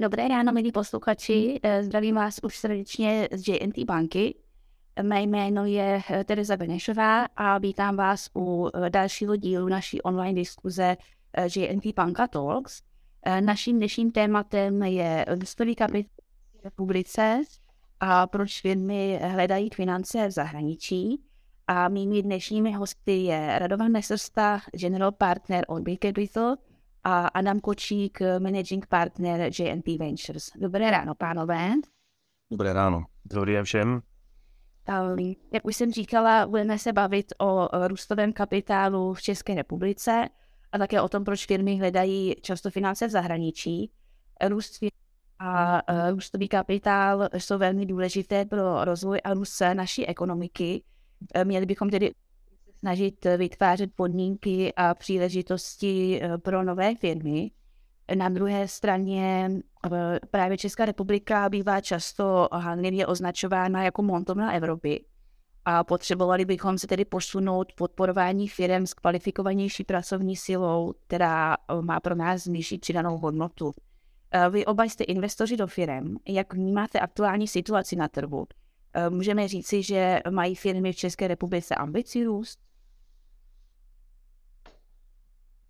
Dobré ráno, milí posluchači. Eh, zdravím vás už srdečně z JNT banky. Mé jméno je eh, Tereza Benešová a vítám vás u eh, dalšího dílu naší online diskuze JNT Banka Talks. Naším dnešním tématem je kapitál v republice a proč firmy hledají finance v zahraničí. A mými dnešními hosty je Radovan Nesersta, general partner od Big Capital, a Adam Kočík, managing partner JNP Ventures. Dobré ráno, pánové. Dobré ráno. Dobrý den všem. Jak už jsem říkala, budeme se bavit o růstovém kapitálu v České republice a také o tom, proč firmy hledají často finance v zahraničí. Růst a růstový kapitál jsou velmi důležité pro rozvoj a růst naší ekonomiky. Měli bychom tedy snažit vytvářet podmínky a příležitosti eh, pro nové firmy. Na druhé straně eh, právě Česká republika bývá často hanlivě označována jako montovna Evropy a potřebovali bychom se tedy posunout podporování firm s kvalifikovanější pracovní silou, která eh, má pro nás nižší přidanou hodnotu. Vy oba jste investoři do firm. Jak vnímáte aktuální situaci na trhu? Můžeme říci, že mají firmy v České republice ambici růst?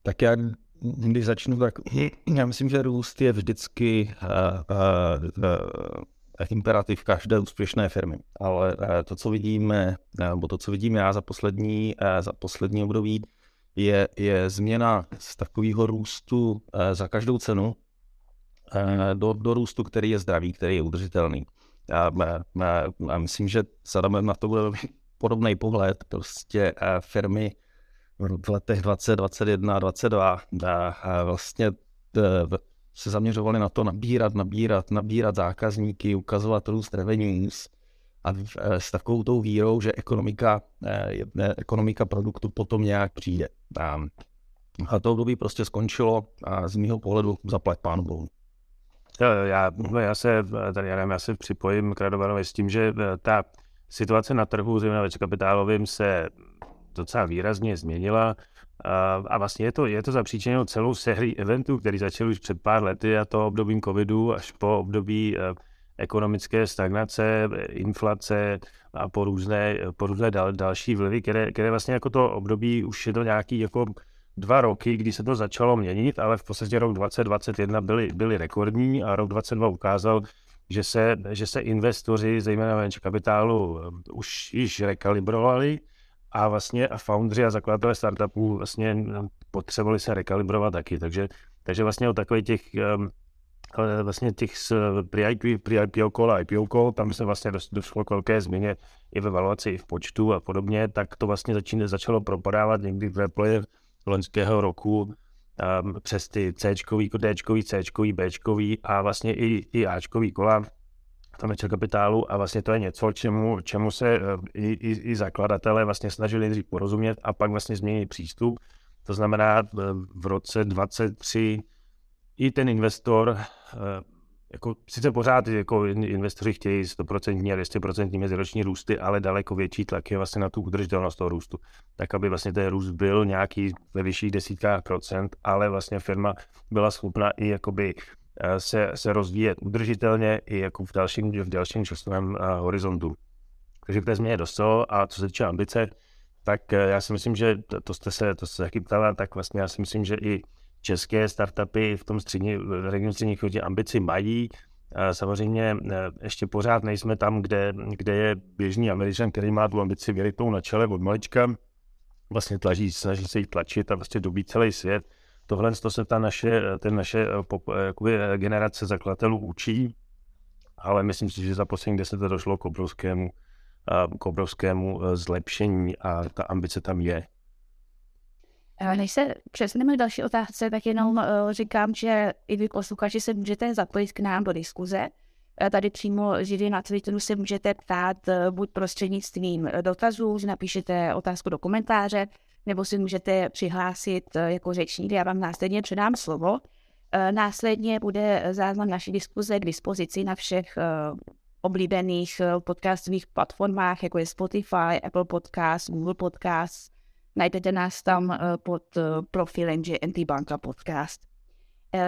Tak já, když začnu, tak já myslím, že růst je vždycky uh, uh, uh, imperativ každé úspěšné firmy. Ale to, co vidíme, nebo to, co vidím já za poslední, za poslední období, je, je změna z takového růstu za každou cenu do, do růstu, který je zdravý, který je udržitelný. Já, já, myslím, že Sadamem na to bude podobný pohled. Prostě firmy v letech 20, 21, 22 a vlastně e, se zaměřovali na to nabírat, nabírat, nabírat zákazníky, ukazovat růst revenues a e, s takovou tou vírou, že ekonomika, e, ekonomika produktu potom nějak přijde. A, to období prostě skončilo a z mého pohledu zaplať pánu bohu. Já, no já se, tady já, nevím, já se připojím k Radovanovi s tím, že ta situace na trhu, zejména kapitálovým, se docela výrazně změnila. A vlastně je to, je to zapříčeněno celou sérii eventů, který začal už před pár lety a to obdobím covidu až po období eh, ekonomické stagnace, inflace a po různé, po různé dal, další vlivy, které, které vlastně jako to období už je to nějaký jako dva roky, kdy se to začalo měnit, ale v podstatě rok 2021 byly, byly rekordní a rok 2022 ukázal, že se, že se investoři, zejména venture kapitálu, eh, už již rekalibrovali a vlastně a foundři a zakladatelé startupů vlastně potřebovali se rekalibrovat taky, takže, takže vlastně o takových těch vlastně těch pre-IPO call a IPO call, tam se vlastně došlo k velké změně i ve valuaci, i v počtu a podobně, tak to vlastně začíne, začalo propadávat někdy v reploje loňského roku um, přes ty C, D, C, B a vlastně i, i Ačkový kola venture kapitálu a vlastně to je něco, čemu, čemu se eh, i, i, i zakladatelé vlastně snažili nejdřív porozumět a pak vlastně změnit přístup. To znamená, eh, v roce 23 i ten investor, eh, jako sice pořád jako investoři chtějí 100% a 200% meziroční růsty, ale daleko větší tlak je vlastně na tu udržitelnost toho růstu. Tak, aby vlastně ten růst byl nějaký ve vyšších desítkách procent, ale vlastně firma byla schopna i jakoby se, se rozvíjet udržitelně i jako v dalším, v dalším časovém uh, horizontu. Takže k té změně dostalo a co se týče ambice, tak uh, já si myslím, že to, to jste se, to jste taky ptala, tak vlastně já si myslím, že i české startupy v tom střední, v regionu středních chodě ambici mají. Samozřejmě ještě pořád nejsme tam, kde, kde je běžný američan, který má tu ambici věritou na čele od malička. Vlastně tlaží, snaží se jí tlačit a vlastně dobít celý svět tohle to se ta naše, ten naše eh, eh, jakoby, eh, generace zakladatelů učí, ale myslím si, že za poslední deset let došlo k obrovskému, k obrovskému zlepšení a ta ambice tam je. Než se přesuneme k další otázce, tak jenom říkám, že i vy posluchači se můžete zapojit k nám do diskuze. Tady přímo židy na Twitteru se můžete ptát buď prostřednictvím dotazů, že napíšete otázku do komentáře, nebo si můžete přihlásit eh, jako řečník, já vám následně předám slovo. Eh, následně bude záznam naší diskuze k dispozici na všech eh, oblíbených podcastových platformách, jako je Spotify, Apple Podcast, Google Podcast. Najdete nás tam pod profilem GNT Banka Podcast.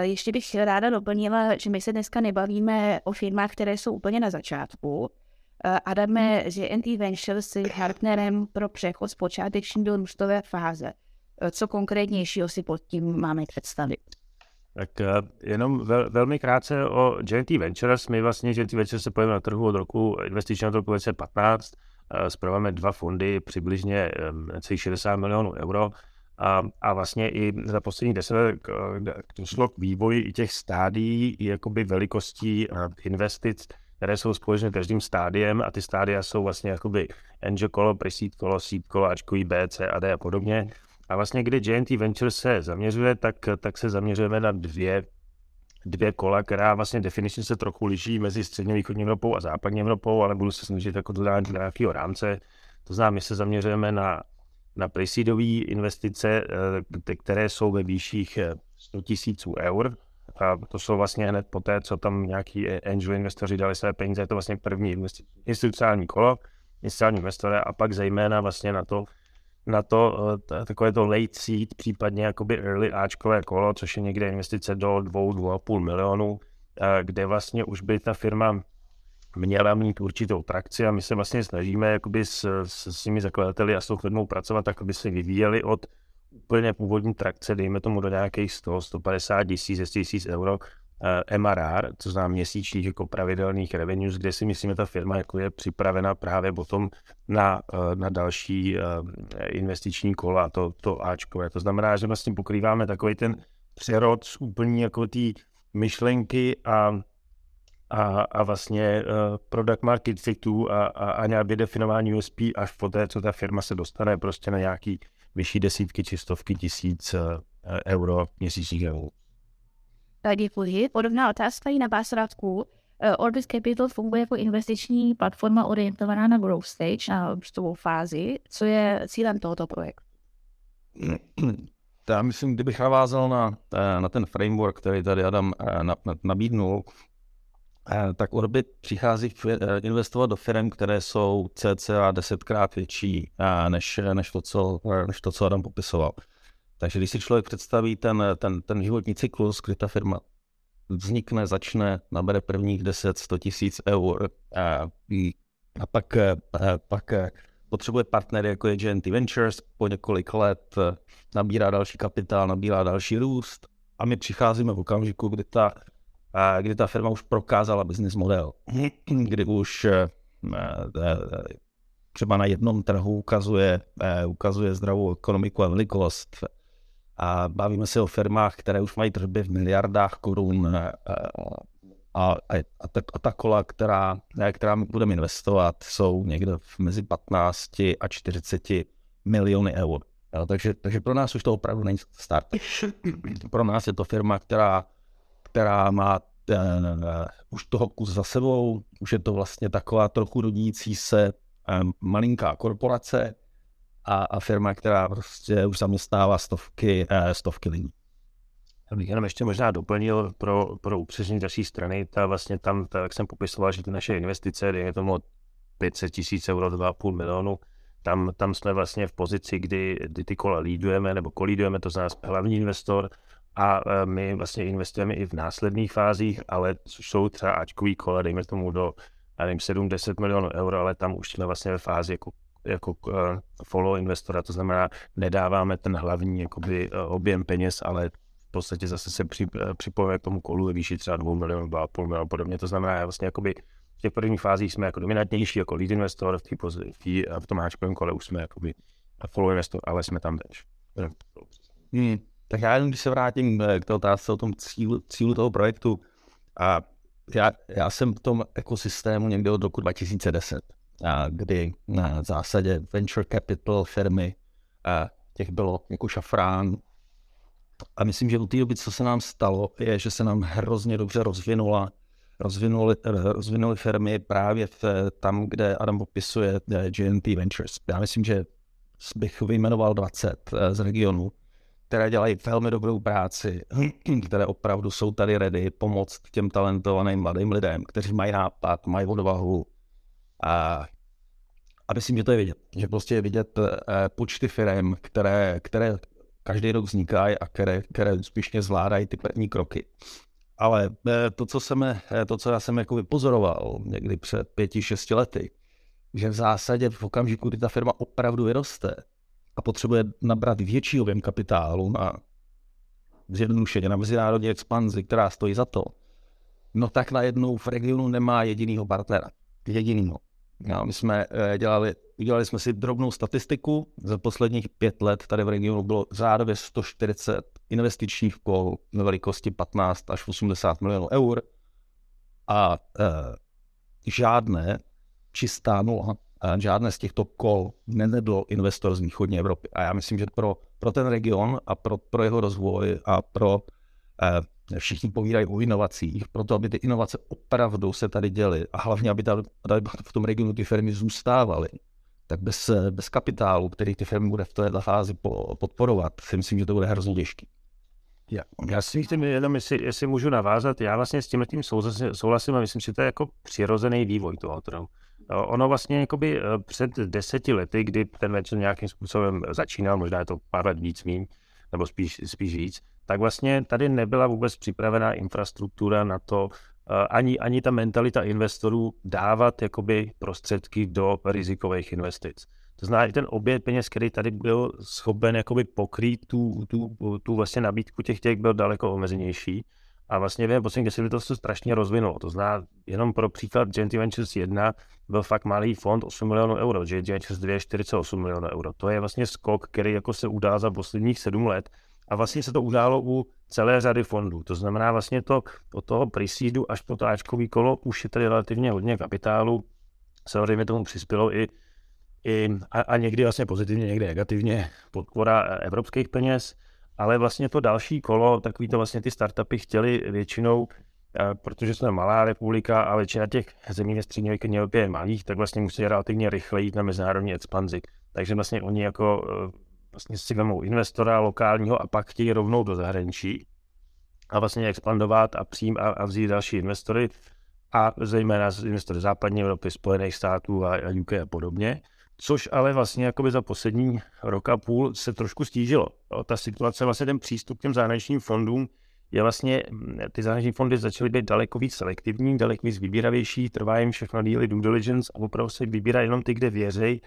Ještě bych ráda doplnila, že my se dneska nebavíme o firmách, které jsou úplně na začátku. Adame, že NT Ventures je partnerem pro přechod z počáteční do růstové fáze. Co konkrétnějšího si pod tím máme představit? Tak eh, jenom vel, velmi krátce o JNT Ventures. My vlastně JNT Ventures se pojíme na trhu od roku investičního od roku 2015. Zpraváme dva fondy, přibližně celých 60 milionů euro. A, a vlastně i za poslední deset let došlo k vývoji i těch stádií, i jakoby velikostí investic, které jsou společně každým stádiem a ty stádia jsou vlastně jakoby angel kolo, pre-seed kolo, seed kolo, Ačkový B, C a D a podobně. A vlastně, kdy JNT Venture se zaměřuje, tak, tak se zaměřujeme na dvě, dvě kola, která vlastně definičně se trochu liší mezi středně východní Evropou a západní Evropou, ale budu se snažit jako to dát do nějakého rámce. To znamená, my se zaměřujeme na, na presidové investice, eh, které jsou ve výších 100 tisíců eur. A to jsou vlastně hned po té, co tam nějaký angel investoři dali své peníze, je to vlastně první institucionální kolo, institucionální investory a pak zejména vlastně na to, na to eh, takové to late seed, případně jakoby early Ačkové kolo, což je někde investice do 2-2,5 milionů, eh, kde vlastně už by ta firma měla mít určitou trakci a my se vlastně snažíme jakoby s, s, s těmi zakladateli a s tou firmou pracovat tak, aby se vyvíjeli od úplně původní trakce, dejme tomu do nějakých 100, 150 tisíc, 10 euro, Eh, MRR, to znamená měsíčních jako pravidelných revenues, kde si myslíme, ta firma jako je připravena právě potom na, eh, na další eh, investiční kola, to, to Ačkové. To znamená, že vlastně pokrýváme takový ten přerod z úplně jako té myšlenky a, a, a vlastně uh, product market fitu a, a, a nějak vydefinování USP až po té, co ta firma se dostane prostě na nějaký vyšší desítky či stovky tisíc uh, euro měsíčních eur. Děkuji. Podobná otázka i na Básradku. Eh, Orbis Capital funguje jako investiční platforma orientovaná na growth stage, na růstovou fázi. Co je cílem tohoto projektu? Já myslím, kdybych navázal na, eh, na ten framework, který tady Adam eh, nabídnul, tak Orbit přichází investovat do firm, které jsou cca desetkrát větší než, než, to, co, než to, co Adam popisoval. Takže když si člověk představí ten, ten, ten životní cyklus, kdy ta firma vznikne, začne, nabere prvních 10-100 tisíc eur a, a pak, a pak potřebuje partnery jako je GNT Ventures, po několik let nabírá další kapitál, nabírá další růst a my přicházíme v okamžiku, kdy ta, kdy ta firma už prokázala business model, kdy už třeba na jednom trhu ukazuje, ukazuje zdravou ekonomiku a velikost, a bavíme se o firmách, které už mají tržby v miliardách korun a, a, a, ta, a ta kola, která, která my budeme investovat, jsou někde mezi 15 a 40 miliony eur. Jo, takže, takže pro nás už to opravdu není start. Pro nás je to firma, která, která má ten, uh, už toho kus za sebou, už je to vlastně taková trochu rodící se um, malinká korporace, a, a firma, která prostě už zaměstnává stovky, eh, stovky lidí. Já bych jenom ještě možná doplnil pro, pro upřesnění další strany, ta vlastně tam, ta, jak jsem popisoval, že ty naše investice, je tomu 500 tisíc euro, 2,5 milionu, tam, tam jsme vlastně v pozici, kdy, kdy ty kola lídujeme nebo kolídujeme, to znamená hlavní investor a eh, my vlastně investujeme i v následných fázích, ale což jsou třeba Ačkový kola, dejme tomu do já nevím, 7-10 milionů euro, ale tam už jsme vlastně ve fázi jako jako uh, follow investora, to znamená, nedáváme ten hlavní jakoby, uh, objem peněz, ale v podstatě zase se při, připojíme k tomu kolu ve výši třeba 2 milionů, 2,5 milionů podobně. To znamená, vlastně jakoby v těch prvních fázích jsme jako dominantnější jako lead investor, v, tý, tý, v tom háčkovém kole už jsme jakoby follow investor, ale jsme tam teď. Hmm. Tak já jenom, když se vrátím k té otázce o tom cílu, cílu toho projektu, a já, já jsem v tom ekosystému někde od roku 2010 kdy na zásadě venture capital firmy, těch bylo jako šafrán. A myslím, že u té doby, co se nám stalo, je, že se nám hrozně dobře rozvinula rozvinuli, rozvinuli firmy právě v, tam, kde Adam popisuje eh, GNT Ventures. Já myslím, že bych vyjmenoval 20 eh, z regionu, které dělají velmi dobrou práci, které opravdu jsou tady ready pomoct těm talentovaným mladým lidem, kteří mají nápad, mají odvahu, a, a myslím, že to je vidět, že prostě je vidět uh, počty firm, které, které každý rok vznikají a které, které úspěšně zvládají ty první kroky. Ale to, co, jsem, to, co já jsem jako vypozoroval někdy před pěti, šesti lety, že v zásadě v okamžiku, kdy ta firma opravdu vyroste a potřebuje nabrat větší objem kapitálu na zjednodušeně na mezinárodní expanzi, která stojí za to, no tak najednou v regionu nemá jedinýho partnera. Jedinýho. No, my jsme eh, dělali, udělali jsme si drobnou statistiku. Za posledních pět let tady v regionu bylo řádově 140 investičních kol ve velikosti 15 až 80 milionů eur a e, žádné čistá nula, žádné z těchto kol nenedlo investor z východní Evropy. A já myslím, že pro, pro ten region a pro, pro jeho rozvoj a pro e, všichni povídají o inovacích, proto aby ty inovace opravdu se tady děly a hlavně, aby tady, v tom regionu ty firmy zůstávaly, tak bez, bez kapitálu, který ty firmy bude v této fázi podporovat, si myslím, že to bude hrozně těžký. Já, já si myslím jenom, jestli, jestli můžu navázat, já vlastně s tím tím souhlasím a myslím, že to je jako přirozený vývoj toho trhu. Ono vlastně jakoby eh, před deseti lety, kdy ten večer nějakým způsobem začínal, možná je to pár let víc míň, nebo spíš, spíš víc, tak vlastně tady nebyla vůbec připravená infrastruktura na to, eh, ani, ani ta mentalita investorů dávat jakoby prostředky do rizikových investic. To znamená, i ten oběd peněz, který tady byl schopen jakoby pokrýt tu, tu, tu vlastně nabídku těch těch byl daleko omezenější. A vlastně během posledních deseti to se strašně rozvinulo. To znamená, jenom pro příklad Genty Ventures 1 byl fakt malý fond 8 milionů euro, Genty Ventures 2 48 milionů euro. To je vlastně skok, který jako se udá za posledních sedm let. A vlastně se to událo u celé řady fondů. To znamená vlastně to od toho pre až po to Ačkový kolo už je tady relativně hodně kapitálu. Samozřejmě tomu přispělo i, i a, a někdy vlastně pozitivně, někdy negativně podpora evropských peněz ale vlastně to další kolo, takový to vlastně ty startupy chtěli většinou, eh, protože jsme malá republika a většina těch zemí ve střední Evropě je malých, tak vlastně musí relativně rychle jít na mezinárodní expanzi. Takže vlastně oni jako eh, vlastně si vemou investora lokálního a pak chtějí rovnou do zahraničí a vlastně expandovat a přijím a, a vzít další investory a zejména investory západní Evropy, Spojených států a, a UK a podobně což ale vlastně jakoby za poslední rok a půl se trošku stížilo. Ta situace, vlastně ten přístup k těm zahraničním fondům je vlastně, mm, ty zahraniční fondy začaly být daleko víc selektivní, daleko víc vybíravější, trvá jim všechno díly due diligence a opravdu se vybírá jenom ty, kde věří,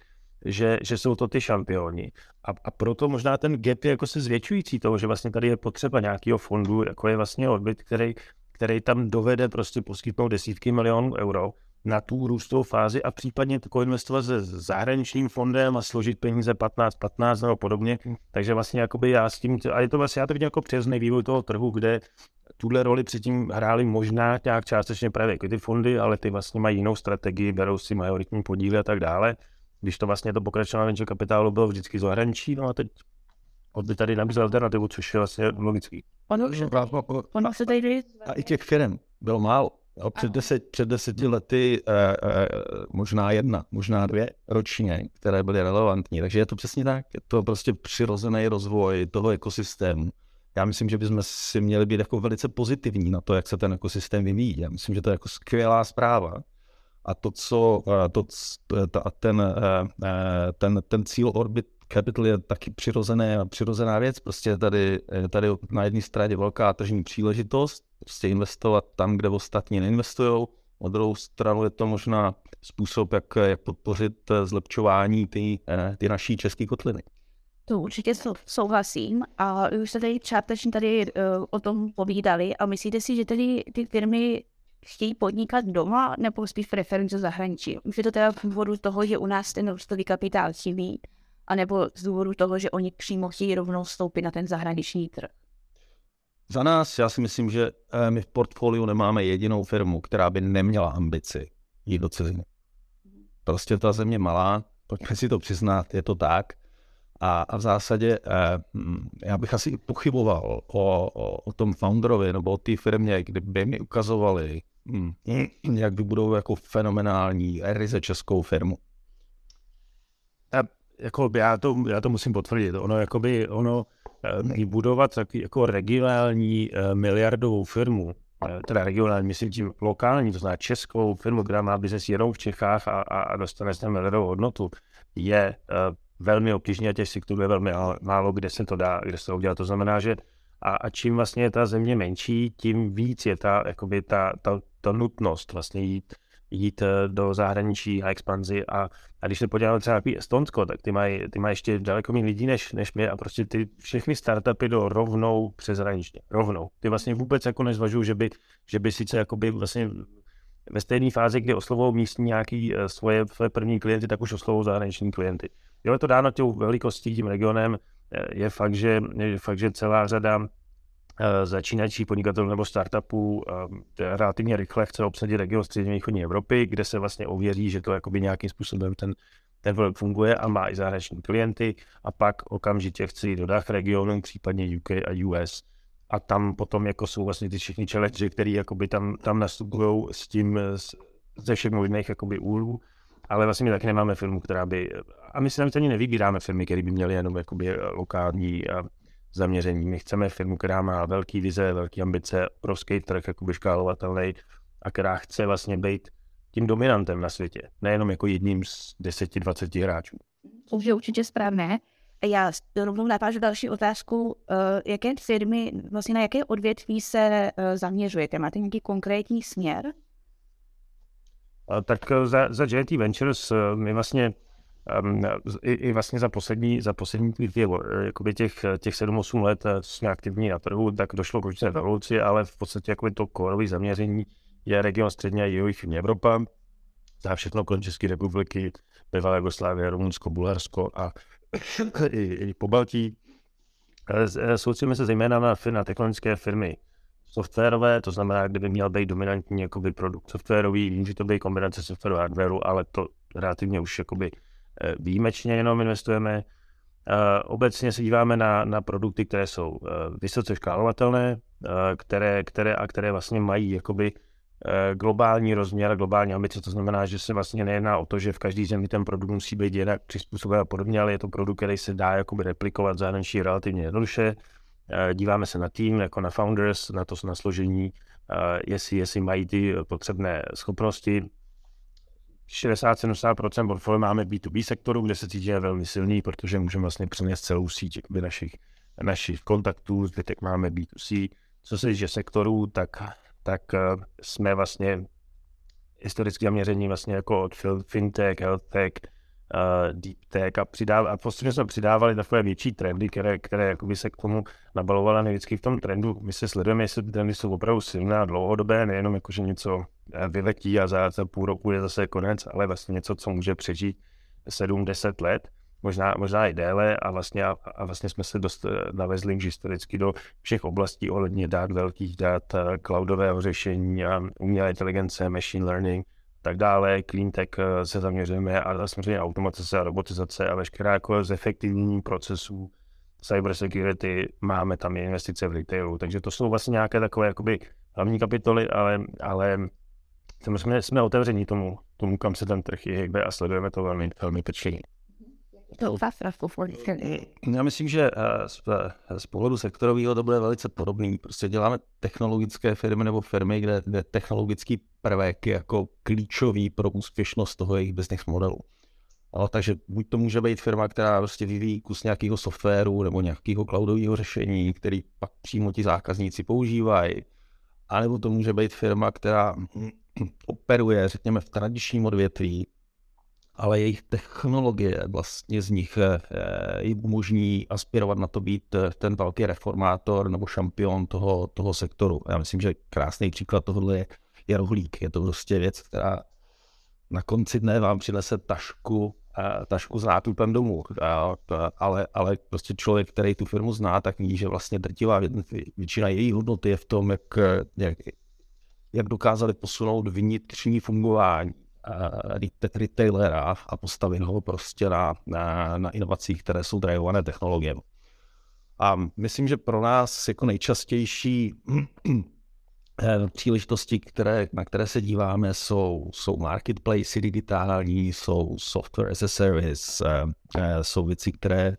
že, že jsou to ty šampioni. A, a proto možná ten gap je jako se zvětšující toho, že vlastně tady je potřeba nějakého fondu, jako je vlastně odbyt, který, který tam dovede prostě poskytnout desítky milionů euro na tu růstovou fázi a případně investovat se zahraničním fondem a složit peníze 15-15 nebo podobně. Takže vlastně jakoby já s tím, a je to vlastně, já to vidím jako přirozený vývoj toho trhu, kde tuhle roli předtím hráli možná nějak částečně právě jako ty fondy, ale ty vlastně mají jinou strategii, berou si majoritní podíly a tak dále. Když to vlastně to pokračování venture kapitálu bylo vždycky zahraničí, no a teď by tady nabízel alternativu, což je vlastně logický. Ono, ono se tady... A i těch firm bylo málo. Jo, před, deset, před deseti lety eh, eh, možná jedna, možná dvě ročně, které byly relevantní. Takže je to přesně tak. Je to prostě přirozený rozvoj toho ekosystému. Já myslím, že bychom si měli být jako velice pozitivní na to, jak se ten ekosystém vyvíjí. Já myslím, že to je jako skvělá zpráva. A to, co eh, to, ta, ten, eh, eh, ten, ten cíl Orbit Capital je taky přirozené, přirozená věc. Prostě tady, tady na jedné straně velká tržní příležitost, prostě investovat tam, kde ostatní neinvestují. Na druhou stranu je to možná způsob, jak, jak podpořit zlepšování ty, ty naší české kotliny. To určitě souhlasím a už se tady částečně tady uh, o tom povídali a myslíte si, že tady ty firmy chtějí podnikat doma nebo spíš preferují zahraničí? Už je to teda z důvodu toho, že u nás ten růstový kapitál chybí, anebo z důvodu toho, že oni přímo chtějí rovnou vstoupit na ten zahraniční trh? Za nás, já si myslím, že eh, my v portfoliu nemáme jedinou firmu, která by neměla ambici jít do ciziny. Prostě ta země malá, pojďme si to přiznat, je to tak. A, a v zásadě eh, já bych asi pochyboval o, o, o tom founderovi nebo o té firmě, kdyby mi ukazovali, hm, jak vybudou jako fenomenální ryze českou firmu. Jako já to, já to musím potvrdit. Ono, jakoby, ono eh, budovat tak jako regionální eh, miliardovou firmu, eh, teda regionální, myslím tím lokální, to znamená českou firmu, která má biznes jenom v Čechách a, a, a dostane se miliardovou hodnotu, je velmi obtížně a těch sektorů je velmi málo, kde se to dá, kde se to udělá. To znamená, že a, a čím vlastně je ta země menší, tím víc je ta, jakoby ta, ta, ta nutnost vlastně jít, jít eh, do zahraničí a expanzi a, a když se podíváme třeba na Estonsko, tak ty mají, ty mají ještě daleko méně lidí než, než my a prostě ty všechny startupy do rovnou přeshraničně, rovnou. Ty vlastně vůbec jako nezvažují, že by, že by sice jakoby vlastně ve stejné fázi, kdy oslovou místní nějaký eh, svoje, svoje první klienty, tak už oslovou zahraniční klienty. Jo, je to dáno tou velikostí, tím regionem, eh, je fakt, že, je fakt, že celá řada začínající podnikatelů nebo startupů relativně rychle chce obsadit region střední východní Evropy, kde se vlastně ověří, že to jakoby nějakým způsobem ten, ten produkt funguje a má i zahraniční klienty a pak okamžitě chce jít do DACH regionu, případně UK a US a tam potom jako jsou vlastně ty všechny challenge, které jakoby tam, tam nastupují s tím ze všech možných jakoby úhlů, ale vlastně my taky nemáme firmu, která by, a my si tam ani nevybíráme firmy, které by měly jenom jakoby lokální zaměření. My chceme firmu, která má velký vize, velké ambice, obrovský trh, jakoby škálovatelný a která chce vlastně být tím dominantem na světě, nejenom jako jedním z 10-20 hráčů. To je určitě správné. Já rovnou navážu další otázku. Eh, jaké firmy, vlastně na jaké odvětví se eh, zaměřujete? Máte nějaký konkrétní směr? Tak eh, za, za JT Ventures my vlastně um, i, i, vlastně za poslední, za poslední jakoby těch, těch 7-8 let jsme aktivní na trhu, tak došlo k určité revoluci, ale v podstatě jakoby to korové zaměření je region střední a jihovýchodní Evropa, za všechno kolem České republiky, bývalé Jugoslávie, Rumunsko, Bulharsko a i, i po Baltí. Eh, soustředíme se zejména na, na technologické firmy softwarové, to znamená, kdyby měl být dominantní jakoby, produkt softwarový, vím, že to by kombinace softwaru a hardwareu, ale to relativně už jakoby, eh, výjimečně jenom investujeme. Uh, obecně se díváme na, na produkty, které jsou uh, vysoce škálovatelné, které, které, a které vlastně mají jakoby, Eh, globální rozměr, globální ambice, to znamená, že se vlastně nejedná o to, že v každé zemi ten produkt musí být jinak přizpůsoben a podobně, ale je to produkt, který se dá jakoby replikovat zahraničí relativně jednoduše. Eh, díváme se na tým, jako na founders, na to na složení, eh, jestli, jestli mají ty potřebné schopnosti. 60-70% portfolio máme B2B sektoru, kde se cítíme velmi silný, protože můžeme vlastně přenést celou síť našich, našich kontaktů, zbytek máme B2C. Co se týče sektorů, tak tak eh, jsme vlastně historicky zaměření vlastně jako od fintech, healthtech, uh, deep tech a, přidáv- a postupně jsme přidávali takové větší trendy, které, které jakoby se k tomu nabalovaly. vždycky v tom trendu my se sledujeme, jestli ty trendy jsou opravdu silné a dlouhodobé, nejenom jako, že něco eh, vyletí a za, za půl roku je zase konec, ale vlastně něco, co může přežít 7-10 let možná, možná i déle a vlastně, a, a vlastně jsme se dost eh, navezli historicky do všech oblastí ohledně dát, velkých dat, cloudového řešení, umělé inteligence, machine learning, tak dále, clean tech eh, se zaměřujeme a samozřejmě automatizace a robotizace a veškerá jako zefektivnění procesů cybersecurity, máme tam i investice v retailu, takže to jsou vlastně nějaké takové jakoby hlavní kapitoly, ale, ale jsme, jsme otevření tomu, tomu, kam se ten trh je a sledujeme to velmi, velmi pečlivě to Já myslím, že eh, z, eh, z pohledu sektorového to bude velice podobný. Prostě děláme technologické firmy nebo firmy, kde, kde technologický prvek je jako klíčový pro úspěšnost toho jejich business modelu. Ale takže buď to může být firma, která prostě vyvíjí kus nějakého softwaru nebo nějakého cloudového řešení, který pak přímo ti zákazníci používají, anebo to může být firma, která operuje, řekněme, v tradičním odvětví, ale jejich technologie vlastně z nich eh, jim umožní aspirovat na to být eh, ten velký reformátor nebo šampion toho, toho sektoru. Já myslím, že krásný příklad tohohle je, je rohlík. Je to prostě věc, která na konci dne vám přinese tašku, eh, tašku s nákupem domů. Ale, ale prostě člověk, který tu firmu zná, tak ví, že vlastně drtivá většina její hodnoty je v tom, jak, jak, jak dokázali posunout vnitřní fungování retailera a postavit ho prostě na, na, na inovacích, které jsou drivované technologiemi. A myslím, že pro nás jako nejčastější eh, příležitosti, které, na které se díváme, jsou, jsou marketplace digitální, jsou software as a service, eh, eh, jsou věci, které,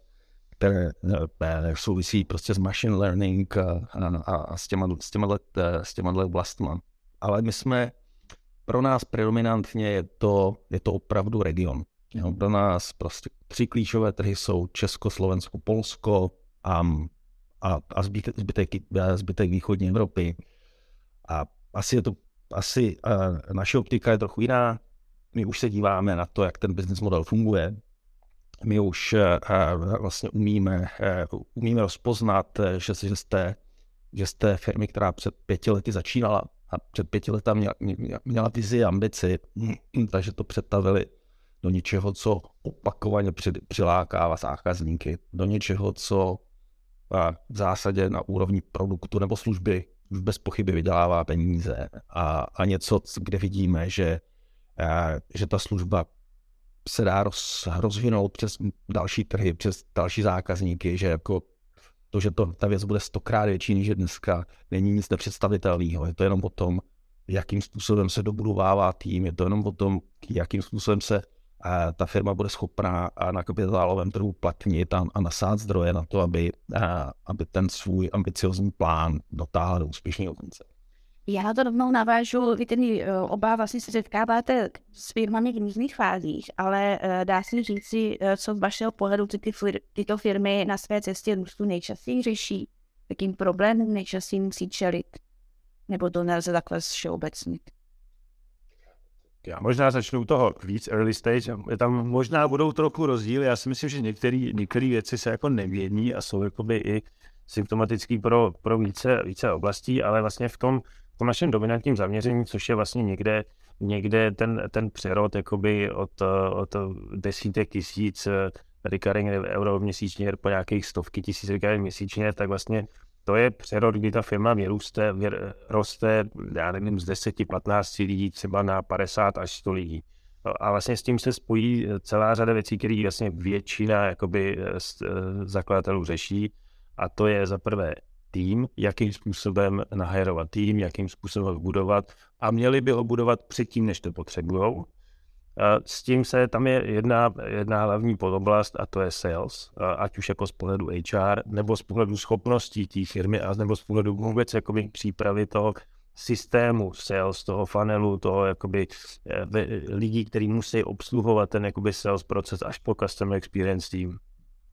které souvisí prostě s machine learning a, a, a s těma, s těma, s těma oblastmi. Ale my jsme pro nás predominantně je to, je to opravdu region. Jo, pro nás prostě tři klíčové trhy jsou Česko, Slovensko, Polsko a, a, a zbytek, zbytek, východní Evropy. A asi je to, asi uh, naše optika je trochu jiná. My už se díváme na to, jak ten business model funguje. My už uh, vlastně umíme, uh, umíme rozpoznat, že, že, jste, že jste firmy, která před pěti lety začínala a před pěti lety měla, měla vizi, ambici, takže to přetavili do něčeho, co opakovaně přilákává zákazníky, do něčeho, co v zásadě na úrovni produktu nebo služby už bez pochyby vydělává peníze. A, a něco, kde vidíme, že, že ta služba se dá roz, rozvinout přes další trhy, přes další zákazníky, že jako to, že to, ta věc bude stokrát větší než dneska, není nic nepředstavitelného. Je to jenom o tom, jakým způsobem se dobudovává tým, je to jenom o tom, jakým způsobem se a ta firma bude schopná na kapitálovém trhu platnit a, a nasát zdroje na to, aby, a, aby ten svůj ambiciozní plán dotáhl do úspěšného konce. Já to rovnou navážu, vy tedy eh, oba vlastně se setkáváte s firmami v různých fázích, ale eh, dá se říci, eh, co z vašeho pohledu ty, ty, tyto firmy na své cestě růstu nejčastěji řeší, jakým problémům nejčastěji musí čelit, nebo to nelze takhle všeobecnit. Já možná začnu toho víc early stage. Tam možná budou trochu rozdíly. Já si myslím, že některé věci se jako nemění a jsou jakoby i symptomatický pro, pro více, více oblastí, ale vlastně v tom, v tom našem dominantním zaměření, což je vlastně někde, někde ten, ten přerod jakoby od, od desítek tisíc recurring euro měsíčně po nějakých stovky tisíc recurring měsíčně, tak vlastně to je přerod, kdy ta firma vyrůste, vyr, roste, já nevím, z 10-15 lidí třeba na 50 až 100 lidí. A vlastně s tím se spojí celá řada věcí, které vlastně většina jakoby, zakladatelů řeší. A to je za prvé tým, jakým způsobem nahajrovat tým, jakým způsobem ho budovat a měli by ho budovat předtím, než to potřebují. S tím se, tam je jedna, jedna hlavní podoblast a to je sales, ať už jako z pohledu HR, nebo z pohledu schopností té firmy, a nebo z pohledu vůbec jakoby přípravy toho systému sales, toho funnelu, toho jakoby eh, lidí, kteří musí obsluhovat ten jakoby sales proces až po customer experience team.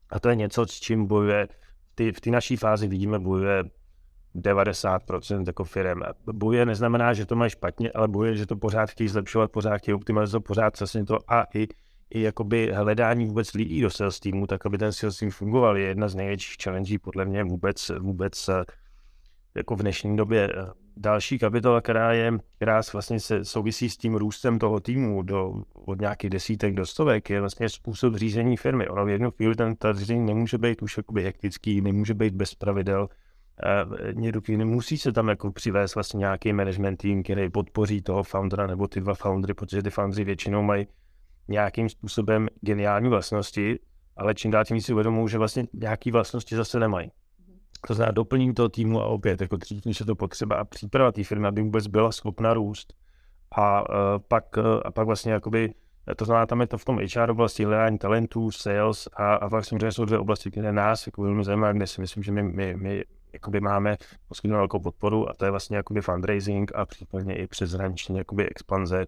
A to je něco, s čím bojuje, v té naší fázi vidíme, bojuje 90% jako firm. Buje neznamená, že to mají špatně, ale buje, že to pořád chtějí zlepšovat, pořád chtějí optimalizovat, pořád přesně to a i, i jakoby hledání vůbec lidí do sales týmu, tak aby ten sales team fungoval, je jedna z největších challenge podle mě vůbec, vůbec jako v dnešní době. Další kapitola, která je, která vlastně se souvisí s tím růstem toho týmu do, od nějakých desítek do stovek, je vlastně způsob řízení firmy. Ono v jednu chvíli ten ta řízení nemůže být už jakoby hektický, nemůže být bez pravidel, někdo musí se tam jako přivést vlastně nějaký management tým, který podpoří toho foundera nebo ty dva foundry, protože ty foundry většinou mají nějakým způsobem geniální vlastnosti, ale čím dál tím si uvědomují, že vlastně nějaké vlastnosti zase nemají. To znamená doplnění toho týmu a opět jako dřív, než je to potřeba a příprava té firmy, aby vůbec byla schopna růst. A, uh, pak, uh, a pak vlastně jakoby, to znamená, tam je to v tom HR oblasti hledání talentů, sales a, a pak samozřejmě jsou dvě oblasti, které nás jako velmi zajímá, kde si myslím, že my, my, my jakoby máme poskytnout velkou podporu a to je vlastně jakoby fundraising a případně i přeshraniční jakoby expanze,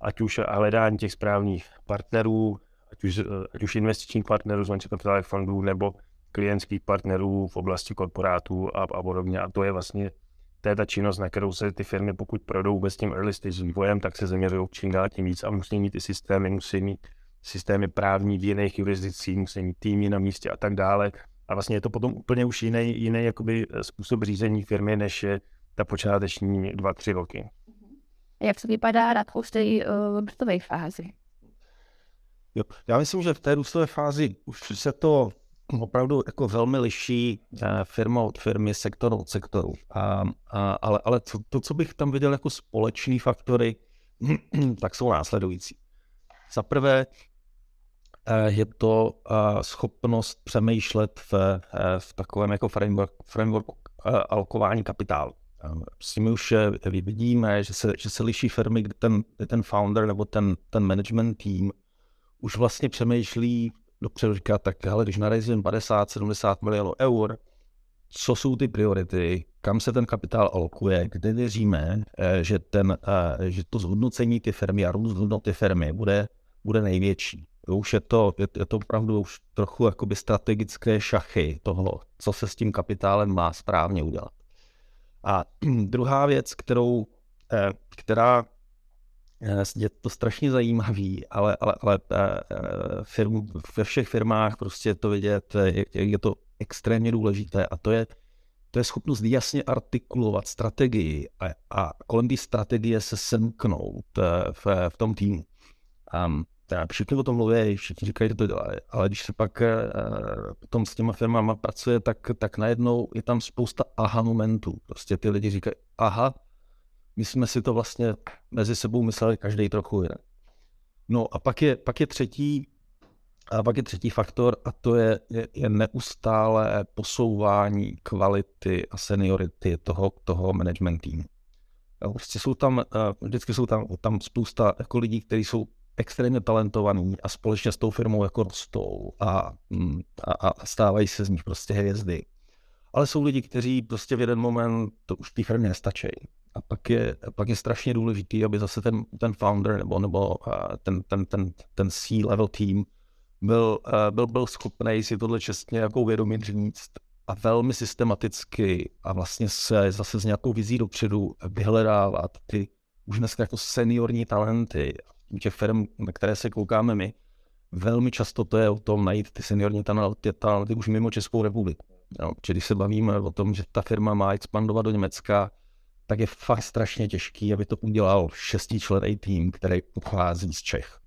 ať už hledání těch správných partnerů, ať už, ať už investičních partnerů z venture fondů nebo klientských partnerů v oblasti korporátů a, a podobně. A to je vlastně to je ta činnost, na kterou se ty firmy, pokud projdou vůbec tím early stage vývojem, tak se zaměřují čím dál tím víc a musí mít ty systémy, musí mít systémy právní v jiných jurisdicích, musí mít týmy na místě a tak dále. A vlastně je to potom úplně už jiný, jiný jakoby eh, způsob řízení firmy, než je ta počáteční dva, tři roky. Jak to vypadá na té uh, růstové fázi? Jo, já myslím, že v té růstové fázi už se to opravdu jako velmi liší eh, firma od firmy, sektor od sektoru. A, a, ale ale to, to, co bych tam viděl jako společný faktory, tak jsou následující. Za prvé, Eh, je to eh, schopnost přemýšlet v, v takovém jako framework, frameworku alokování kapitálu. S tím už vidíme, že se, že se liší firmy, kde ten, ten founder nebo ten, ten management tým už vlastně přemýšlí dopředu říká, tak hele, když narejzím 50-70 milionů eur, co jsou ty priority, kam se ten kapitál alokuje, kde věříme, že, ten, že to zhodnocení ty firmy a růst hodnoty firmy bude bude největší. Už je to, je, to opravdu už trochu jakoby strategické šachy toho, co se s tím kapitálem má správně udělat. A druhá věc, kterou, eh, která eh, je to strašně zajímavý, ale, ale, ale eh, firm, ve všech firmách prostě to vidět, je, je to extrémně důležité a to je, to je schopnost jasně artikulovat strategii a, a kolem té strategie se semknout v, v tom týmu. Um, všichni o tom mluví, všichni říkají, že to dělají, ale když se pak uh, potom s těma firmama pracuje, tak, tak najednou je tam spousta aha momentů. Prostě ty lidi říkají, aha, my jsme si to vlastně mezi sebou mysleli každý trochu jinak. No a pak je, pak je třetí a pak je třetí faktor a to je, je, je neustále posouvání kvality a seniority toho, toho management týmu. Prostě jsou tam, vždycky jsou tam, tam spousta jako lidí, kteří jsou extrémně talentovaný a společně s tou firmou jako rostou a, mm, a, a stávají se z nich prostě hvězdy. Ale jsou lidi, kteří prostě v jeden moment to už té firmě nestačí. A pak je, pak je strašně důležitý, aby zase ten, ten founder nebo, nebo ten, ten, ten, ten C-level team byl, byl, byl schopný si tohle čestně jako uvědomit, říct a velmi systematicky a vlastně se zase s nějakou vizí dopředu vyhledávat ty už dneska jako seniorní talenty těch firm, na které se koukáme my, velmi často to je o tom najít ty seniorní talenty, talenty už mimo Českou republiku. No, když se bavíme o tom, že ta firma má expandovat do Německa, tak je fakt strašně těžký, aby to udělal šestičlený tým, který pochází z Čech.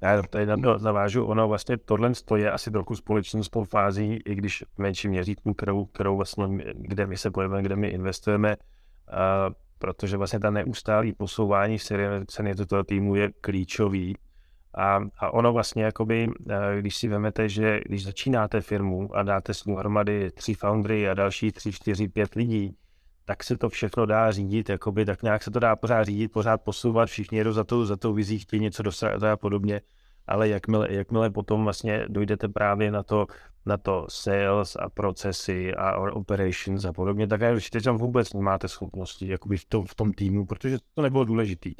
Já tady navážu, ono vlastně tohle je asi trochu společnou spolufází, i když v menším měřítku, kterou, kterou vlastně, kde my se pojeme, kde my investujeme, uh, protože vlastně ta neustálý posouvání v ceny toho týmu je klíčový. A, a ono vlastně, jakoby, uh, když si vezmete, že když začínáte firmu a dáte s hromady tři foundry a další tři, čtyři, pět lidí, tak se to všechno dá řídit, jakoby, tak nějak se to dá pořád řídit, pořád posouvat, všichni jedou za tou, za tou vizí, chtějí něco dostat a podobně, ale jakmile, jakmile potom vlastně dojdete právě na to, na to sales a procesy a operations a podobně, tak určitě tam vůbec nemáte schopnosti jakoby v tom, v tom týmu, protože to nebylo důležitý.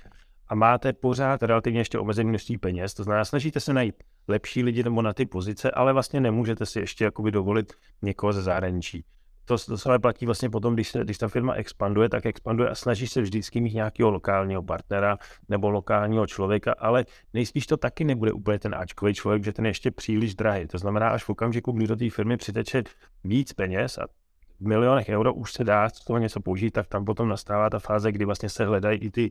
A máte pořád relativně ještě omezené množství peněz, to znamená, snažíte se najít lepší lidi nebo na ty pozice, ale vlastně nemůžete si ještě jakoby dovolit někoho ze zahraničí to, to se ale platí vlastně potom, když, se, když ta firma expanduje, tak expanduje a snaží se vždycky mít nějakého lokálního partnera nebo lokálního člověka, ale nejspíš to taky nebude úplně ten Ačkový člověk, že ten je ještě příliš drahý. To znamená, až v okamžiku, kdy do té firmy přiteče víc peněz a v milionech euro už se dá z toho něco použít, tak tam potom nastává ta fáze, kdy vlastně se hledají i ty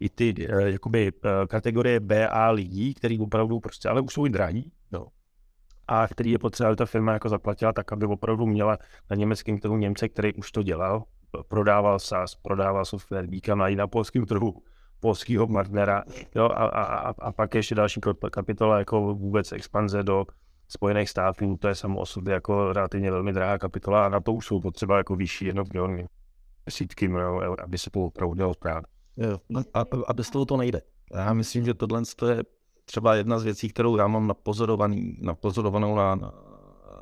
i ty uh, jakoby, uh, kategorie B a lidí, který opravdu prostě, ale už jsou i drahí, no, a který je potřeba, aby ta firma jako zaplatila tak, aby opravdu měla na německém trhu Němce, který už to dělal, prodával SaaS, prodával software, díka na, na polském trhu polského partnera. Jo, a, a, a, pak ještě další kapitola jako vůbec expanze do Spojených států, to je samo o sobě jako relativně velmi drahá kapitola a na to už jsou potřeba jako vyšší jednotlivé desítky milionů aby se to opravdu dělalo správně. A, a bez toho to nejde. Já myslím, že tohle je třeba jedna z věcí, kterou já mám napozorovaný, napozorovanou na,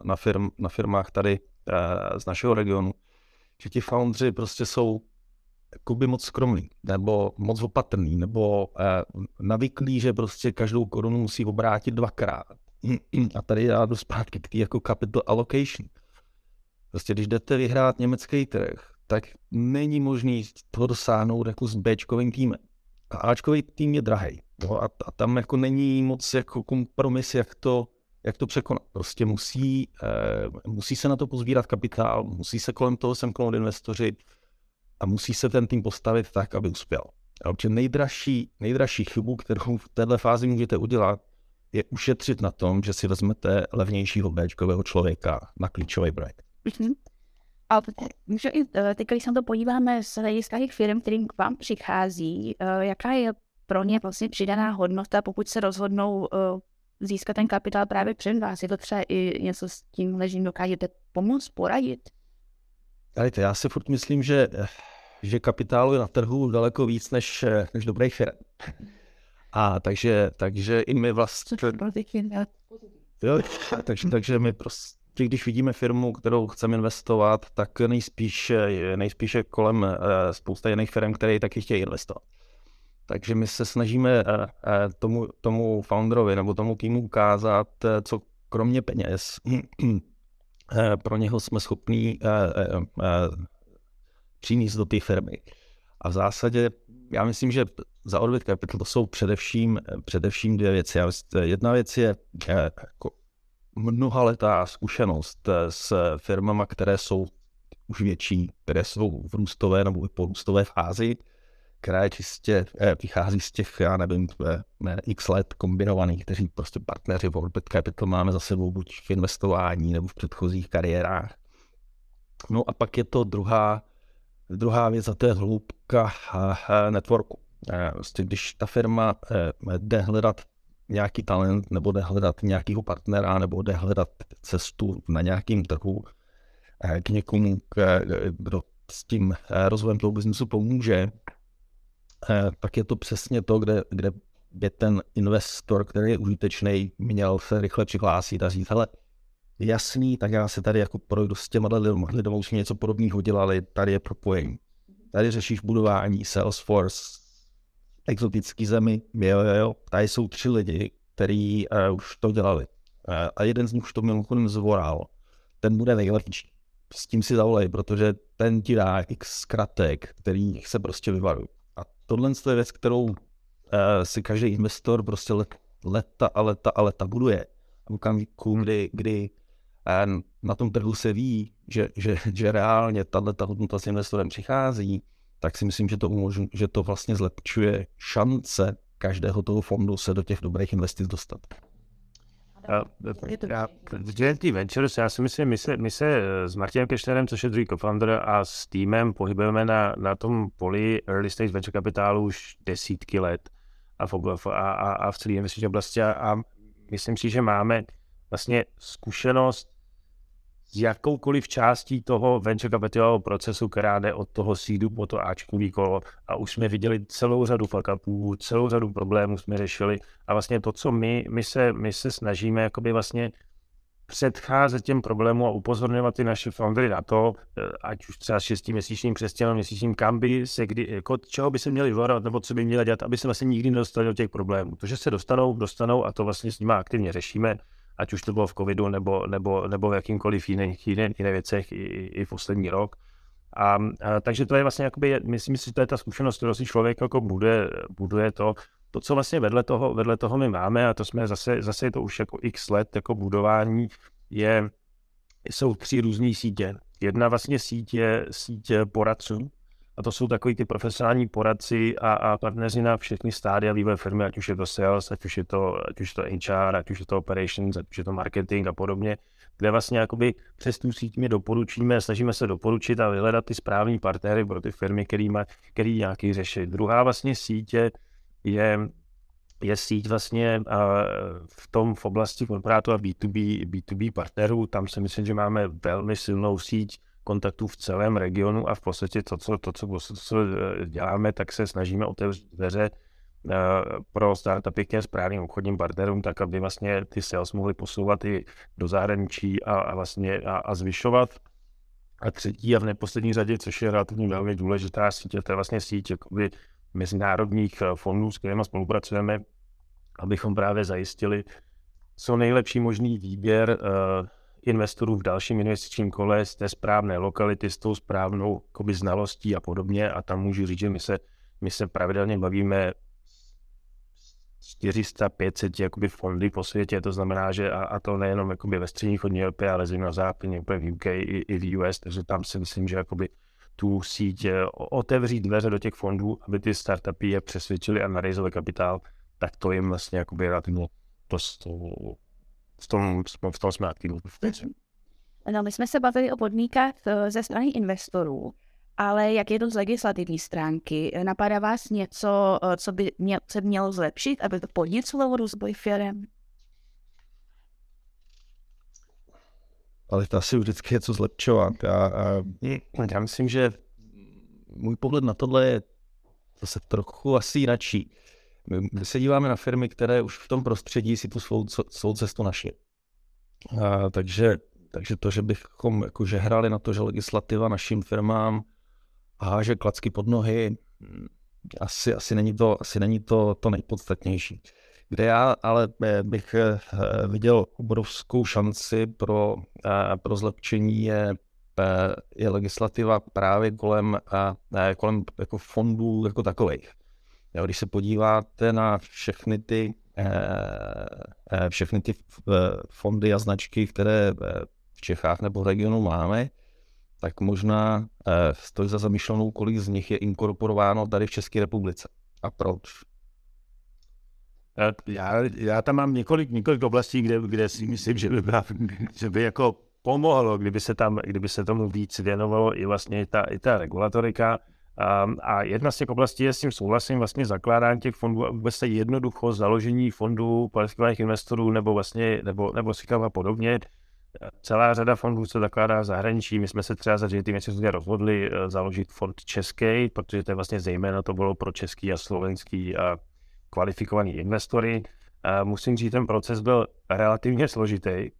na, firm, na firmách tady eh, z našeho regionu, že ti foundři prostě jsou jakoby moc skromný, nebo moc opatrný, nebo eh, navyklí, že prostě každou korunu musí obrátit dvakrát. A tady já jdu zpátky k jako capital allocation. Prostě když jdete vyhrát německý trh, tak není možný toho dosáhnout jako s Bčkovým týmem. A Ačkový tým je drahý. No a, a tam jako není moc jako kompromis, jak to, jak to překonat. Prostě musí, eh, musí se na to pozbírat kapitál, musí se kolem toho semknout investoři a musí se ten tým postavit tak, aby uspěl. A určitě nejdražší, nejdražší chybu, kterou v této fázi můžete udělat, je ušetřit na tom, že si vezmete levnějšího Bčkového člověka na klíčový projekt. Mm-hmm. A eh, teď, když se na to podíváme z hlediska těch firm, kterým k vám přichází, eh, jaká je pro ně vlastně přidaná hodnota, pokud se rozhodnou uh, získat ten kapitál právě před vás. Je to třeba i něco s tím ležím, dokážete pomoct, poradit? Dajte, já si furt myslím, že, že kapitálu je na trhu daleko víc než, než dobrý firm. A takže, takže i my vlastně... Jo, takže, takže my prostě, když vidíme firmu, kterou chceme investovat, tak nejspíš, nejspíše kolem spousta jiných firm, které taky chtějí investovat. Takže my se snažíme tomu, tomu founderovi nebo tomu týmu ukázat, co kromě peněz pro něho jsme schopní přinést do té firmy. A v zásadě já myslím, že za Orbit Capital to jsou především, především dvě věci. Jedna věc je jako mnoha letá zkušenost s firmama, které jsou už větší, které jsou v růstové nebo porůstové fázi, která je čistě eh, vychází z těch, já nevím, eh, ne, x let kombinovaných, kteří prostě partneři v Orbit Capital máme za sebou buď v investování nebo v předchozích kariérách. No a pak je to druhá, druhá věc, a to je hloubka networku. Prostě když ta firma jde hledat nějaký talent, nebo jde hledat nějakého partnera, nebo jde hledat cestu na nějakým trhu k někomu, kdo s tím rozvojem toho biznesu pomůže, tak je to přesně to, kde, kde by ten investor, který je užitečný, měl se rychle přihlásit a říct, hele, jasný, tak já se tady jako projdu s těma lidmi, už něco podobného dělali, tady je propojení. Tady řešíš budování Salesforce, exotický zemi, jo, jo, jo. Tady jsou tři lidi, kteří uh, už to dělali. Uh, a jeden z nich už to mimochodem zvoral. Ten bude nejlepší. S tím si zavolej, protože ten ti dá x kratek, který se prostě vyvarují. Tohle je věc, kterou uh, si každý investor prostě let, leta a leta a leta buduje. V okamžiku, kdy, kdy na tom trhu se ví, že, že, že reálně tato hodnota s investorem přichází, tak si myslím, že to, umožň, že to vlastně zlepšuje šance každého toho fondu se do těch dobrých investic dostat. V GNT Ventures, já si myslím, my se, my se eh, s Martinem Kešterem, což je druhý co-founder, a s týmem pohybujeme na, na tom poli early stage venture kapitálu už desítky let a v, a, a, a v celé investiční oblasti a, a myslím si, že máme vlastně zkušenost jakoukoliv částí toho venture capitalového procesu, která jde od toho seedu po to Ačkový kolo a už jsme viděli celou řadu fuck celou řadu problémů jsme řešili a vlastně to, co my, my, se, my se snažíme jakoby vlastně předcházet těm problémům a upozorňovat ty naše foundery na to, ať už třeba šestiměsíčním, měsíčním, kam by se kdy, jako čeho by se měli vyvarovat, nebo co by měli dělat, aby se vlastně nikdy nedostali do těch problémů. To, že se dostanou, dostanou a to vlastně s nimi aktivně řešíme, ať už to bylo v covidu nebo, nebo, nebo v jakýmkoliv jiných, jiné, jiné věcech i, i poslední rok. A, a, takže to je vlastně, jakoby, myslím si, že to je ta zkušenost, kterou si člověk jako buduje, buduje to, to, co vlastně vedle toho, vedle toho my máme, a to jsme zase, zase je to už jako x let jako budování, je, jsou tři různé sítě. Jedna vlastně je síť poradců, a to jsou takový ty profesionální poradci a, a partneři na všechny stádia vývoje firmy, ať už je to sales, ať už je to, ať už je to HR, ať už je to operations, ať už je to marketing a podobně, kde vlastně jakoby přes tu síť my doporučíme, snažíme se doporučit a vyhledat ty správní partnery pro ty firmy, který, má, který nějaký řešit. Druhá vlastně sítě je je síť vlastně v tom v oblasti korporátu a B2B, B2B partnerů. Tam si myslím, že máme velmi silnou síť kontaktů v celém regionu a v podstatě to, co, to, co, co děláme, tak se snažíme otevřít dveře eh, pro startupy ke správným obchodním partnerům, tak aby vlastně ty sales mohly posouvat i do zahraničí a, a vlastně a, a zvyšovat. A třetí a v neposlední řadě, což je relativně velmi důležitá síť, to je vlastně síť jakoby mezinárodních eh, fondů, s kterými spolupracujeme, abychom právě zajistili co nejlepší možný výběr investorů v dalším investičním kole z té správné lokality, s tou správnou koby, znalostí a podobně. A tam můžu říct, že my se, my se pravidelně bavíme 400, 500 jakoby fondy po světě, to znamená, že a, a to nejenom jakoby ve střední chodní Evropě, ale zejména západně, úplně v UK i, i v US, takže tam si myslím, že jakoby tu síť eh, otevřít dveře do těch fondů, aby ty startupy je přesvědčili a narejzovali kapitál, tak to jim vlastně jakoby relativně to, to v tom, v tom jsme aktivní. No, my jsme se bavili o podmínkách eh, ze strany investorů, ale jak je to z legislativní stránky? Napadá vás něco, eh, co by mě, se mělo zlepšit, aby to podněcovalo rozvoj firm? Ale to asi vždycky je co zlepšovat. Já, a, já myslím, že můj pohled na tohle je zase trochu asi jinačí. My se díváme na firmy, které už v tom prostředí si tu svou, svou cestu našly. A, takže, takže to, že bychom jakože hrali na to, že legislativa našim firmám háže klacky pod nohy, asi, asi není, to, asi není to, to nejpodstatnější. Kde já ale bych viděl obrovskou šanci pro, pro zlepšení je je legislativa právě kolem, kolem jako fondů jako takových. Jo, když se podíváte na všechny ty, všechny ty fondy a značky, které v Čechách nebo v regionu máme, tak možná stojí za zamýšlenou, kolik z nich je inkorporováno tady v České republice. A proč? Já, já tam mám několik, několik oblastí, kde, kde si myslím, že by, byla, že by jako pomohlo, kdyby se, tam, kdyby se tomu víc věnovalo i vlastně i ta, i ta regulatorika. A, a jedna z těch oblastí je s tím souhlasím vlastně zakládání těch fondů a vůbec se jednoducho založení fondů kvalifikovaných investorů nebo vlastně, nebo, nebo a podobně. Celá řada fondů se zakládá v zahraničí. My jsme se třeba za JT měsíce rozhodli eh, založit fond český, protože to je vlastně zejména to bylo pro český a slovenský a kvalifikovaný investory. A musím říct, ten proces byl relativně složitý,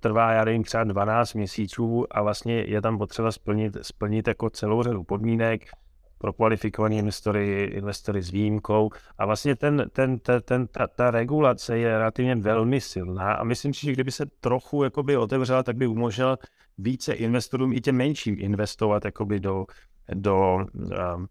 trvá, já nevím, třeba 12 měsíců a vlastně je tam potřeba splnit, splnit jako celou řadu podmínek pro kvalifikované investory, investory s výjimkou a vlastně ten, ten, ten, ten, ta, ta regulace je relativně velmi silná a myslím si, že kdyby se trochu jakoby otevřela, tak by umožnila více investorům i těm menším investovat jakoby do, do, um,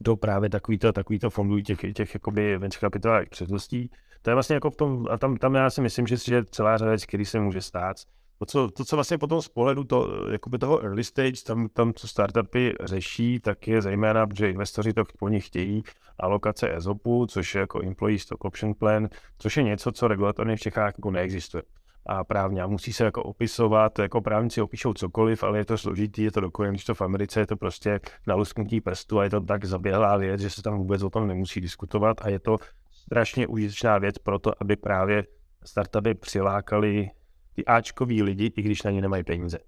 do právě takovýto, takovýto fondů těch, těch jakoby venture kapitálových předností to je vlastně jako v tom, a tam, tam já si myslím, že, že celá řada věcí, který se může stát. To co, to, co vlastně potom z pohledu to, jakoby toho early stage, tam, tam, co startupy řeší, tak je zejména, že investoři to po nich chtějí, alokace ESOPu, což je jako Employee Stock Option Plan, což je něco, co regulatorně v Čechách jako neexistuje. A právně a musí se jako opisovat, jako právníci opíšou cokoliv, ale je to složitý, je to dokonalé, když to v Americe je to prostě na lusknutí prstu a je to tak zaběhlá věc, že se tam vůbec o tom nemusí diskutovat a je to strašně užitečná věc pro to, aby právě startupy přilákali ty Ačkový lidi, i když na ně nemají peníze.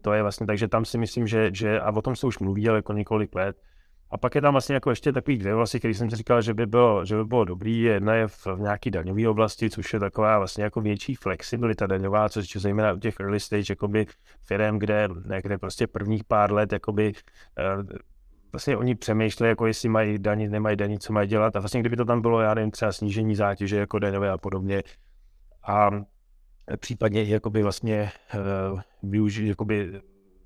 To je vlastně, takže tam si myslím, že, že a o tom se už mluví, ale jako několik let. A pak je tam vlastně jako ještě takový dvě vlastně, který jsem si říkal, že by bylo, že by bylo dobrý. Jedna je v, v nějaké daňové oblasti, což je taková vlastně jako větší flexibilita daňová, což je zejména u těch early stage jakoby firm, kde, kde prostě prvních pár let jakoby eh, vlastně oni přemýšlejí, jako jestli mají daní, nemají daní, co mají dělat. A vlastně kdyby to tam bylo, já nevím, třeba snížení zátěže jako daňové a podobně. A případně i jakoby vlastně uh, využít jakoby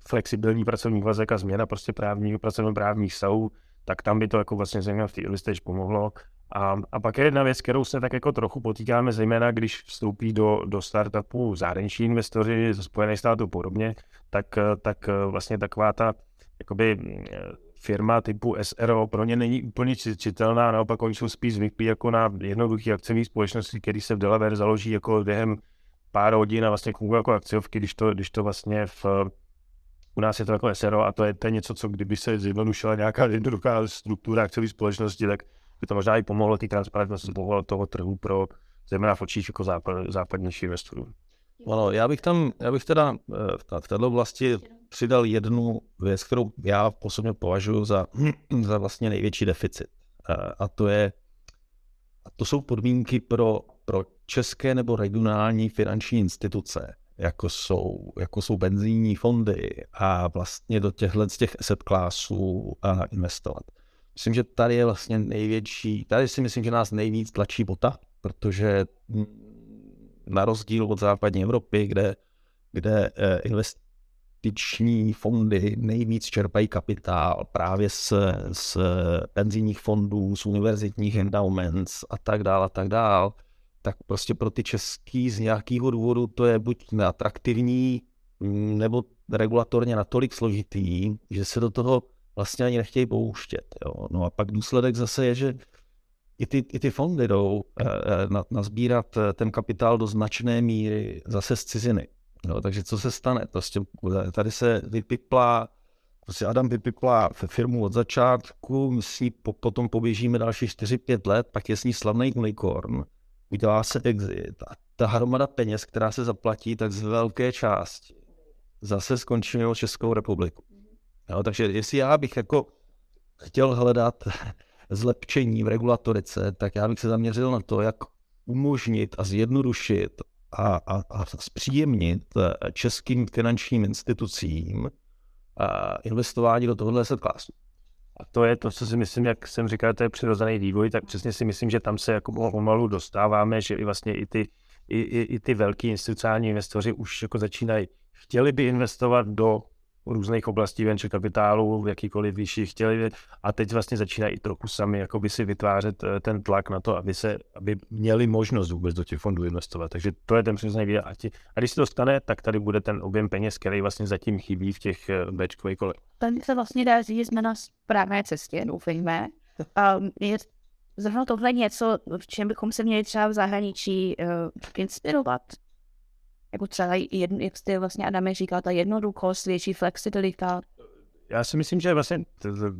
flexibilní pracovní vazek a změna prostě právní, pracovní právních stavů, tak tam by to jako vlastně zejména v té early pomohlo. A, a pak je jedna věc, kterou se tak jako trochu potýkáme, zejména když vstoupí do, do startupu zahraniční investoři ze Spojených států podobně, tak, tak vlastně taková ta jakoby firma typu SRO pro ně není úplně čitelná, naopak oni jsou spíš zvyklí jako na jednoduché akciové společnosti, který se v Delaware založí jako během pár hodin a vlastně funguje jako akciovky, když to, když to vlastně v, u nás je to jako SRO a to je, to je něco, co kdyby se zjednodušila nějaká jednoduchá struktura akciové společnosti, tak by to možná i pomohlo té transparentnosti toho trhu pro zejména v očích jako západ, západnější investorů. Ano, já bych tam, já bych teda eh, v této oblasti přidal jednu věc, kterou já osobně považuji za, za vlastně největší deficit. Eh, a to je, a to jsou podmínky pro, pro české nebo regionální finanční instituce, jako jsou, jako jsou benzínní fondy a vlastně do těchto z těch asset classů a investovat. Myslím, že tady je vlastně největší, tady si myslím, že nás nejvíc tlačí bota, protože na rozdíl od západní Evropy, kde, kde eh, investiční fondy nejvíc čerpají kapitál právě z, z penzijních fondů, z univerzitních endowments a tak dále a tak dále, tak prostě pro ty český z nějakého důvodu to je buď neatraktivní, nebo regulatorně natolik složitý, že se do toho vlastně ani nechtějí pouštět. Jo. No a pak důsledek zase je, že i ty, i ty fondy jdou eh, eh, na, nazbírat eh, ten kapitál do značné míry zase z ciziny. No, takže co se stane? Prostě tady se vypiplá, prostě Adam vypiplá firmu od začátku, my s ní po, potom poběžíme další 4-5 let, pak je s ní slavný unicorn, udělá se exit a ta hromada peněz, která se zaplatí, tak z velké části zase skončí mimo Českou republiku. No, takže jestli já bych jako chtěl hledat zlepšení v regulatorice, tak já bych se zaměřil na to, jak umožnit a zjednodušit a, a, a zpříjemnit eh, českým finančním institucím eh, investování do tohohle set classu. A to je to, co si myslím, jak jsem říkal, to je přirozený vývoj, tak přesně si myslím, že tam se jako pomalu dostáváme, že i vlastně i ty, i, i, i ty velký institucionální investoři už jako začínají, chtěli by investovat do různých oblastí venture kapitálu, jakýkoliv výši chtěli a teď vlastně začínají trochu sami jakoby si vytvářet eh, ten tlak na to, aby, se, aby měli možnost vůbec do těch fondů investovat. Takže to je ten přirozený vývoj. A, a když se to stane, tak tady bude ten objem peněz, který vlastně zatím chybí v těch eh, Bčkových kolech. Tady se vlastně dá říct, jsme na správné cestě, doufejme. Um, je zrovna tohle něco, v čem bychom se měli třeba v zahraničí uh, inspirovat jako třeba jedn, jak jste vlastně Adame říkal, ta jednoduchost, větší flexibilita. Já si myslím, že vlastně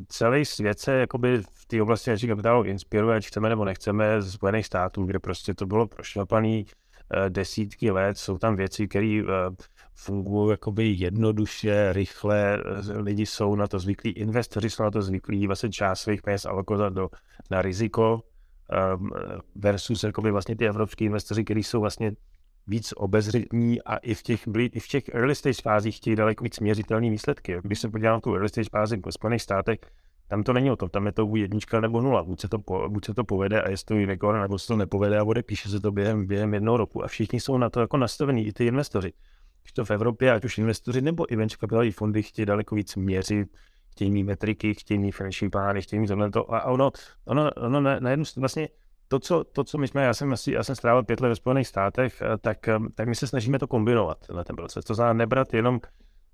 celý svět se jakoby v té oblasti venture kapitálu inspiruje, ať chceme nebo nechceme, z Spojených států, kde prostě to bylo prošlapané eh, desítky let, jsou tam věci, které eh, fungují jakoby jednoduše, rychle, lidi jsou na to zvyklí, investoři jsou na to zvyklí, vlastně část svých peněz alokovat do, na riziko, versus jakoby vlastně ty evropští investoři, kteří jsou vlastně víc obezřetní a i v těch, i v těch early stage fázích chtějí daleko víc měřitelné výsledky. Když se podívám na tu early stage fázi v Spojených státech, tam to není o tom, tam je to buď jednička nebo nula. Buď se to, po, buď se to povede a jestli to unicorn, nebo se to nepovede a bude, píše se to během, během jednoho roku. A všichni jsou na to jako nastavení, i ty investoři. Když to v Evropě, ať už investoři nebo i venture capitalové fondy chtějí daleko víc měřit, chtějí mít metriky, chtějí mít finanční plány, chtějí mít to. A ono, ono, ono na, na jednu vlastně to, co, to, co my jsme, já jsem, asi, já jsem strávil pět let ve Spojených státech, eh, tak, eh, tak my se snažíme to kombinovat, na ten proces. To znamená nebrat jenom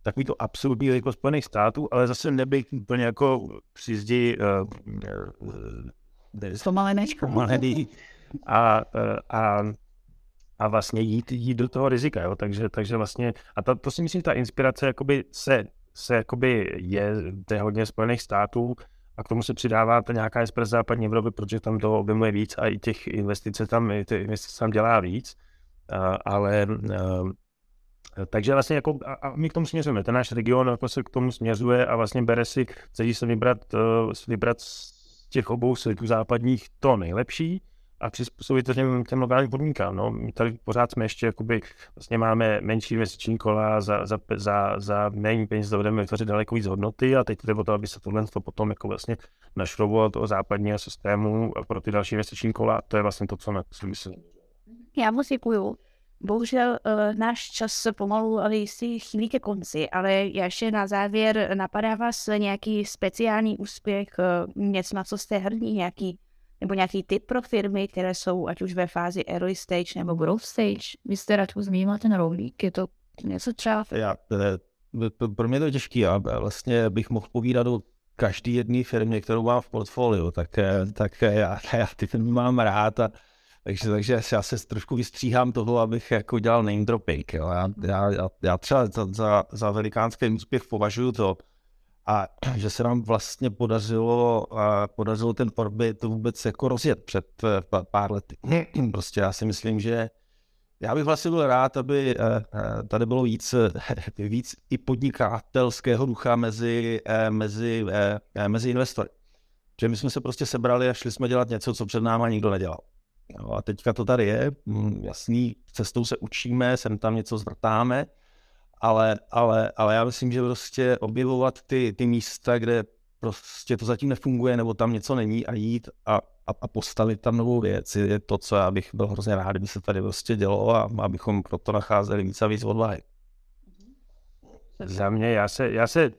takový to absolutní jako Spojených států, ale zase nebyt úplně jako při zdi uh, a, a, a vlastně jít, jít do toho rizika, jo? Takže, takže vlastně, a ta, to si myslím, ta inspirace jakoby se, se jakoby je, je hodně Spojených států, a k tomu se přidává to nějaká express západní Evropy, protože tam toho objemuje víc a i těch investice tam, ty investice tam dělá víc. Uh, ale uh, takže vlastně jako, a, a my k tomu směřujeme, ten náš region jako se k tomu směřuje a vlastně bere si, chce se vybrat, uh, vybrat z těch obou světů západních to nejlepší, a přizpůsobit to těm, těm lokálním podmínkám. No. My tady pořád jsme ještě, jakoby, vlastně máme menší investiční kola, za, za, za, za méně peněz dovedeme vytvořit daleko víc hodnoty a teď jde o to, aby se tohle to potom jako vlastně našrobovalo toho západního systému pro ty další investiční kola. To je vlastně to, co na co myslím. Já moc děkuju. Bohužel uh, náš čas se pomalu, ale jistý chýlí ke konci, ale ještě na závěr napadá vás nějaký speciální úspěch, uh, něco, na co jste hrdí, nějaký nebo nějaký typ pro firmy, které jsou ať už ve fázi early stage nebo growth stage. Vy jste rád zmínila ten rohlík, je to něco třeba? Já, pro mě to je těžký, já vlastně bych mohl povídat o každý jedné firmě, kterou mám v portfoliu, tak, eh, tak eh, já, já ty firmy mám rád a takže, takže já se trošku vystříhám toho, abych jako dělal name dropping. Jo. Já, já, já třeba za, za, za velikánský úspěch považuji to, a že se nám vlastně podařilo, podařilo ten orbit vůbec jako rozjet před eh, pár lety. Prostě já si myslím, že já bych vlastně byl rád, aby eh, eh, tady bylo víc, víc i podnikatelského ducha mezi, mezi, mezi investory. Že my jsme se prostě sebrali a šli jsme dělat něco, co před náma nikdo nedělal. No a teďka to tady je, hm, jasný, cestou se učíme, sem tam něco zvrtáme, ale, ale, ale já myslím, že prostě objevovat ty, ty místa, kde prostě to zatím nefunguje, nebo tam něco není a jít a, a, a postavit tam novou věc, je to, co já bych byl hrozně rád, kdyby se tady prostě dělo a abychom proto nacházeli víc a víc odvahy. Za mě, já se, já se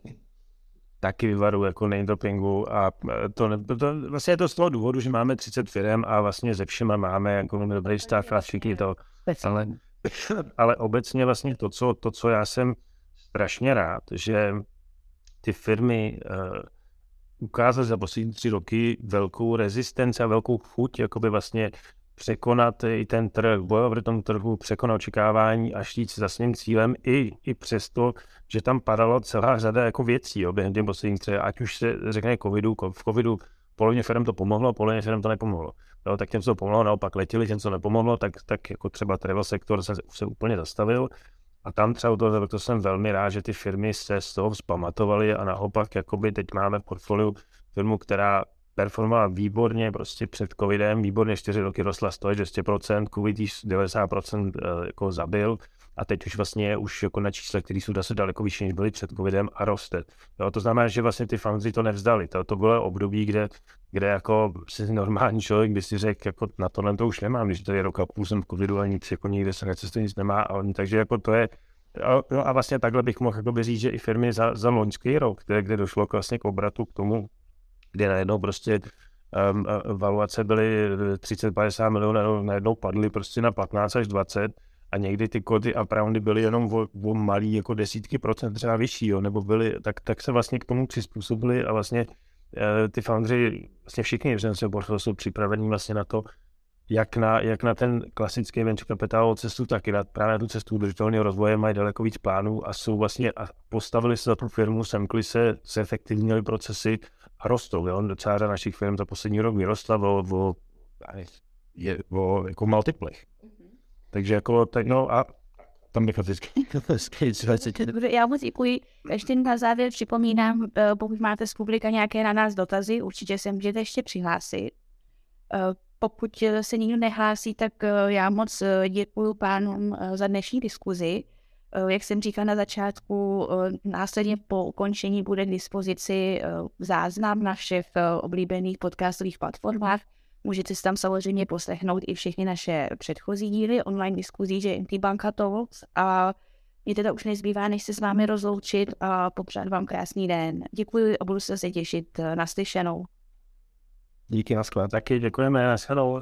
taky vyvaru jako name a to, ne, to, vlastně je to z toho důvodu, že máme 30 firm a vlastně ze všema máme jako dobrý vztah a všichni to, ale ale obecně vlastně to co, to, co já jsem strašně rád, že ty firmy uh, ukázaly za poslední tři roky velkou rezistenci a velkou chuť, jakoby vlastně překonat i ten trh, bojovat v tom trhu, překonat očekávání a šít za svým cílem i, i přesto, že tam padalo celá řada jako věcí jo, během těch posledních třech, ať už se řekne covidu, v covidu polovině firm to pomohlo, polovině firm to nepomohlo. Jo, tak těm, co pomohlo, naopak letěli, těm, co nepomohlo, tak, tak jako třeba travel sektor se, se úplně zastavil. A tam třeba u toho to jsem velmi rád, že ty firmy se z toho vzpamatovaly a naopak jakoby teď máme portfoliu firmu, která performovala výborně prostě před covidem, výborně 4 roky rostla 100, 200%, covid 90% jako zabil, a teď už vlastně už jako na čísle, které jsou zase daleko vyšší, než byly před covidem a roste. Jo, to znamená, že vlastně ty foundry to nevzdali. To, to bylo období, kde, kde jako si normální člověk by si řekl, jako na tohle to už nemám, když tady rok a půl jsem v covidu a nic, jako nikde se necestuje, nic nemá. A oni, takže jako to je, a, no a vlastně takhle bych mohl jako říct, že i firmy za, za loňský rok, kde, kde došlo k, vlastně k obratu k tomu, kde najednou prostě um, valuace byly 30-50 milionů, najednou padly prostě na 15 až 20 a někdy ty kody a roundy byly jenom o, o malý jako desítky procent třeba vyšší, jo, nebo byly, tak, tak se vlastně k tomu přizpůsobili a vlastně uh, ty foundry, vlastně všichni v Zense jsou připravení vlastně na to, jak na, jak na ten klasický venture capital cestu, tak i na, právě na tu cestu udržitelného rozvoje mají daleko víc plánů a jsou vlastně a postavili se za tu firmu, semkli se, zefektivnili procesy a rostou. Jo? Docela řada našich firm za poslední rok vyrostla o, o, je, o jako multiplech. Takže jako, tak no a tam bych vždycky Dobře, já moc děkuji. Ještě na závěr připomínám, eh, pokud máte z publika nějaké na nás dotazy, určitě se můžete ještě přihlásit. Eh, pokud se nikdo nehlásí, tak eh, já moc děkuji pánům za dnešní diskuzi. Jak jsem říkal na začátku, následně po ukončení bude k dispozici záznam na všech oblíbených podcastových platformách. Můžete si tam samozřejmě poslechnout i všechny naše předchozí díly online diskuzí, že MT Banka Talks a mě teda už nezbývá, než se s vámi rozloučit a popřát vám krásný den. Děkuji a budu se se těšit na slyšenou. Díky, na Taky děkujeme, na shledanou.